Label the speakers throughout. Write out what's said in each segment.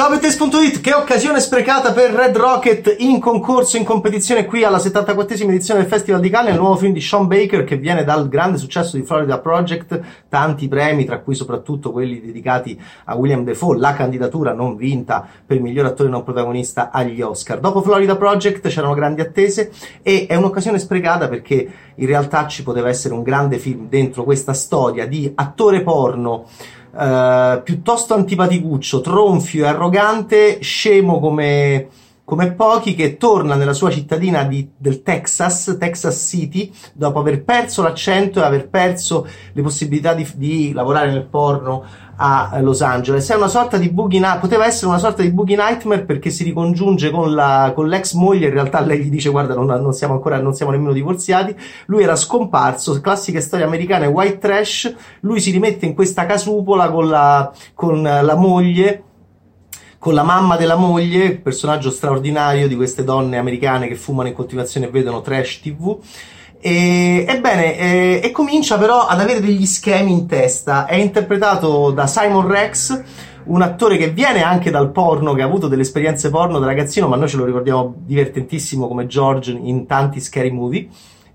Speaker 1: Ciao Bettes.it, che occasione sprecata per Red Rocket in concorso, in competizione qui alla 74esima edizione del Festival di Cannes, il nuovo film di Sean Baker che viene dal grande successo di Florida Project, tanti premi, tra cui soprattutto quelli dedicati a William Defoe, la candidatura non vinta per miglior attore non protagonista agli Oscar. Dopo Florida Project c'erano grandi attese e è un'occasione sprecata perché in realtà ci poteva essere un grande film dentro questa storia di attore porno eh, piuttosto antipaticuccio, tronfio e arrogante, scemo come, come pochi, che torna nella sua cittadina di, del Texas, Texas City, dopo aver perso l'accento e aver perso le possibilità di, di lavorare nel porno a Los Angeles. È una sorta di boogie night, poteva essere una sorta di boogie nightmare perché si ricongiunge con, la, con l'ex moglie, in realtà lei gli dice guarda non, non, siamo ancora, non siamo nemmeno divorziati, lui era scomparso, classiche storie americane, white trash, lui si rimette in questa casupola con la, con la moglie, con la mamma della moglie, personaggio straordinario di queste donne americane che fumano in continuazione e vedono trash tv e, ebbene, e, e comincia però ad avere degli schemi in testa. È interpretato da Simon Rex, un attore che viene anche dal porno, che ha avuto delle esperienze porno da ragazzino, ma noi ce lo ricordiamo divertentissimo come George in tanti scary movie.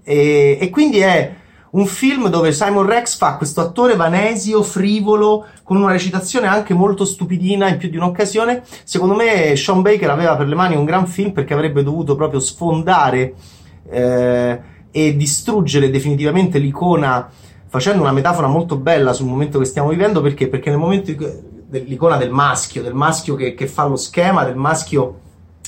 Speaker 1: E, e quindi è un film dove Simon Rex fa questo attore vanesio, frivolo, con una recitazione anche molto stupidina in più di un'occasione. Secondo me Sean Baker aveva per le mani un gran film perché avrebbe dovuto proprio sfondare. Eh, e distruggere definitivamente l'icona facendo una metafora molto bella sul momento che stiamo vivendo perché? Perché nel momento dell'icona del maschio, del maschio che, che fa lo schema, del maschio,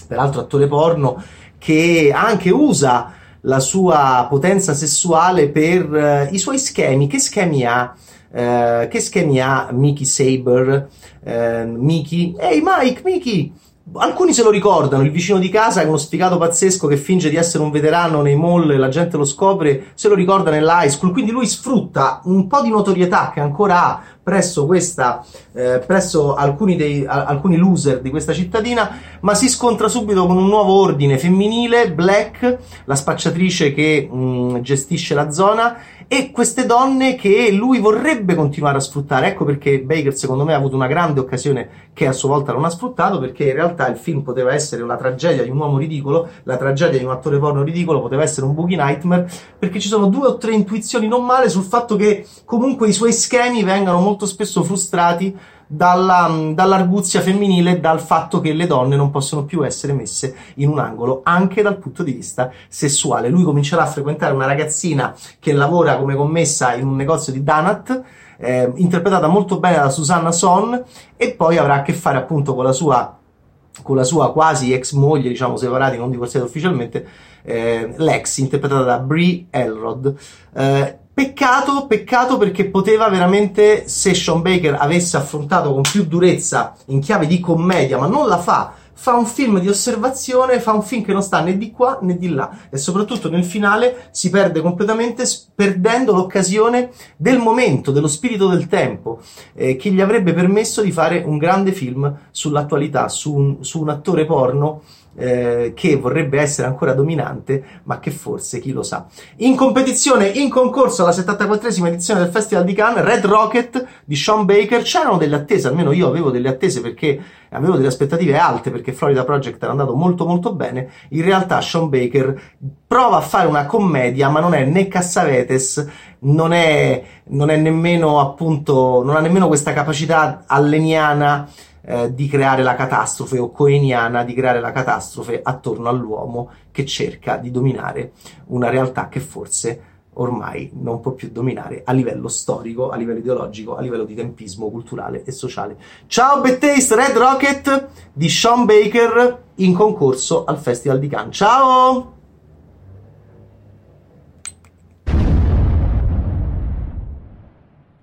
Speaker 1: peraltro attore porno, che anche usa la sua potenza sessuale per uh, i suoi schemi. Che schemi ha? Uh, che schemi ha Mickey Saber? Uh, Mickey? Ehi Mike, Mickey! Alcuni se lo ricordano, il vicino di casa è uno sfigato pazzesco che finge di essere un veterano nei mall e la gente lo scopre, se lo ricorda nell'high school, quindi lui sfrutta un po' di notorietà che ancora ha presso, questa, eh, presso alcuni, dei, a, alcuni loser di questa cittadina, ma si scontra subito con un nuovo ordine femminile, Black, la spacciatrice che mh, mm, gestisce la zona, e queste donne che lui vorrebbe continuare a sfruttare. Ecco perché Baker, secondo me, ha avuto una grande occasione che a sua volta non ha sfruttato, perché in realtà il film poteva essere una tragedia di un uomo ridicolo, la tragedia di un attore porno ridicolo, poteva essere un boogie nightmare, perché ci sono due o tre intuizioni non male sul fatto che comunque i suoi schemi vengano molto spesso frustrati dalla, dall'arguzia femminile dal fatto che le donne non possono più essere messe in un angolo anche dal punto di vista sessuale. Lui comincerà a frequentare una ragazzina che lavora come commessa in un negozio di donut, eh, interpretata molto bene da Susanna Son, e poi avrà a che fare appunto con la sua con la sua quasi ex moglie, diciamo separati, non divorziati ufficialmente, eh, l'ex interpretata da Brie Elrod. Eh, Peccato, peccato perché poteva veramente, se Sean Baker avesse affrontato con più durezza in chiave di commedia, ma non la fa, fa un film di osservazione, fa un film che non sta né di qua né di là. E soprattutto nel finale si perde completamente perdendo l'occasione del momento, dello spirito del tempo eh, che gli avrebbe permesso di fare un grande film sull'attualità, su un, su un attore porno eh, che vorrebbe essere ancora dominante, ma che forse chi lo sa. In competizione, in concorso alla 74esima edizione del Festival di Cannes, Red Rocket di Sean Baker. C'erano delle attese, almeno io avevo delle attese perché avevo delle aspettative alte perché Florida Project era andato molto molto bene. In realtà Sean Baker prova a fare una commedia, ma non è né Cassavetes, non è, non è nemmeno appunto, non ha nemmeno questa capacità alleniana eh, di creare la catastrofe o coeniana di creare la catastrofe attorno all'uomo che cerca di dominare una realtà che forse ormai non può più dominare a livello storico, a livello ideologico, a livello di tempismo culturale e sociale. Ciao Bettaste Red Rocket di Sean Baker in concorso al Festival di Cannes. Ciao!